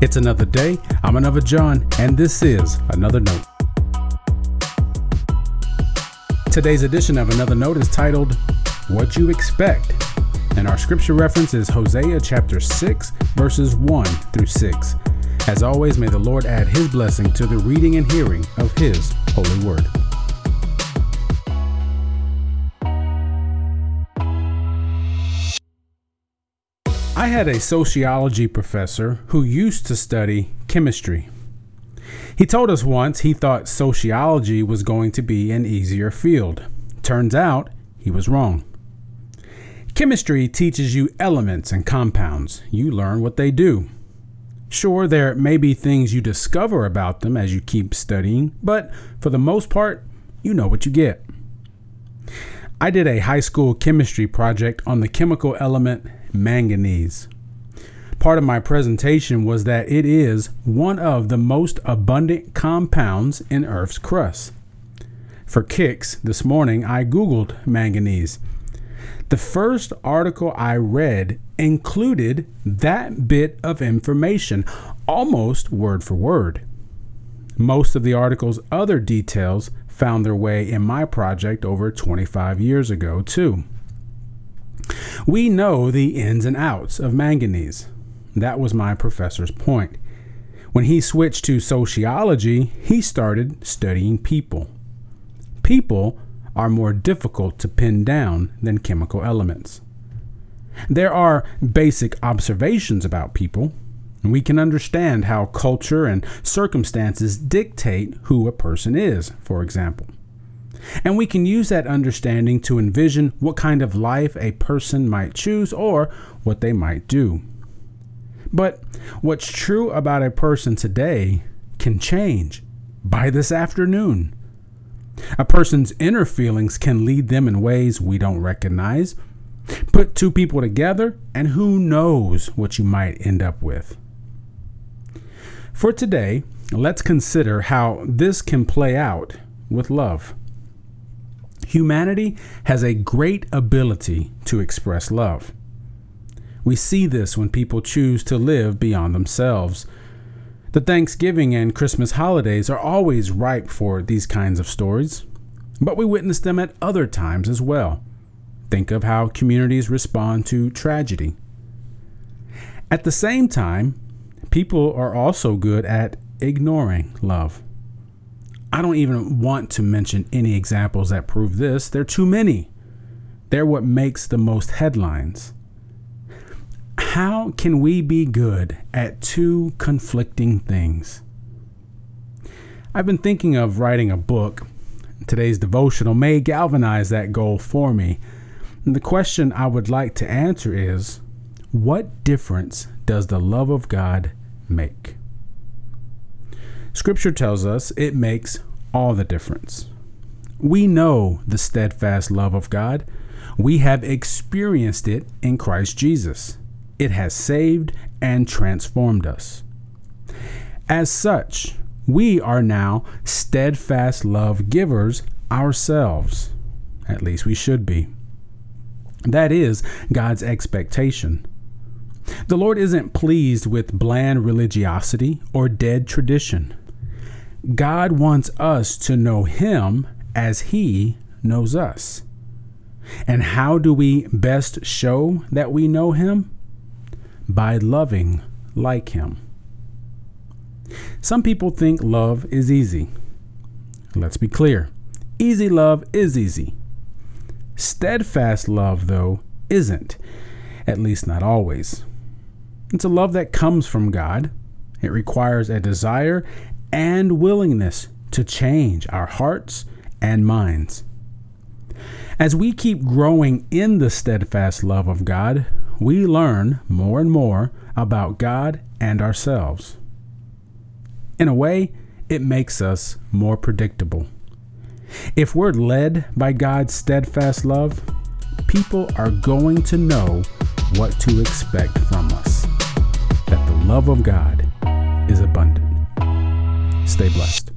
It's another day. I'm another John, and this is Another Note. Today's edition of Another Note is titled What You Expect. And our scripture reference is Hosea chapter 6, verses 1 through 6. As always, may the Lord add his blessing to the reading and hearing of his holy word. I had a sociology professor who used to study chemistry. He told us once he thought sociology was going to be an easier field. Turns out he was wrong. Chemistry teaches you elements and compounds. You learn what they do. Sure, there may be things you discover about them as you keep studying, but for the most part, you know what you get. I did a high school chemistry project on the chemical element manganese. Part of my presentation was that it is one of the most abundant compounds in Earth's crust. For kicks, this morning I Googled manganese. The first article I read included that bit of information, almost word for word. Most of the article's other details found their way in my project over 25 years ago, too. We know the ins and outs of manganese. That was my professor's point. When he switched to sociology, he started studying people. People are more difficult to pin down than chemical elements. There are basic observations about people, and we can understand how culture and circumstances dictate who a person is, for example. And we can use that understanding to envision what kind of life a person might choose or what they might do. But what's true about a person today can change by this afternoon. A person's inner feelings can lead them in ways we don't recognize. Put two people together, and who knows what you might end up with. For today, let's consider how this can play out with love. Humanity has a great ability to express love. We see this when people choose to live beyond themselves. The Thanksgiving and Christmas holidays are always ripe for these kinds of stories, but we witness them at other times as well. Think of how communities respond to tragedy. At the same time, people are also good at ignoring love. I don't even want to mention any examples that prove this. There are too many. They're what makes the most headlines. How can we be good at two conflicting things? I've been thinking of writing a book. Today's devotional may galvanize that goal for me. And the question I would like to answer is what difference does the love of God make? Scripture tells us it makes all the difference. We know the steadfast love of God. We have experienced it in Christ Jesus. It has saved and transformed us. As such, we are now steadfast love givers ourselves. At least we should be. That is God's expectation. The Lord isn't pleased with bland religiosity or dead tradition. God wants us to know Him as He knows us. And how do we best show that we know Him? By loving like Him. Some people think love is easy. Let's be clear easy love is easy. Steadfast love, though, isn't, at least not always. It's a love that comes from God. It requires a desire and willingness to change our hearts and minds. As we keep growing in the steadfast love of God, we learn more and more about God and ourselves. In a way, it makes us more predictable. If we're led by God's steadfast love, people are going to know what to expect from us. That the love of God is abundant. Stay blessed.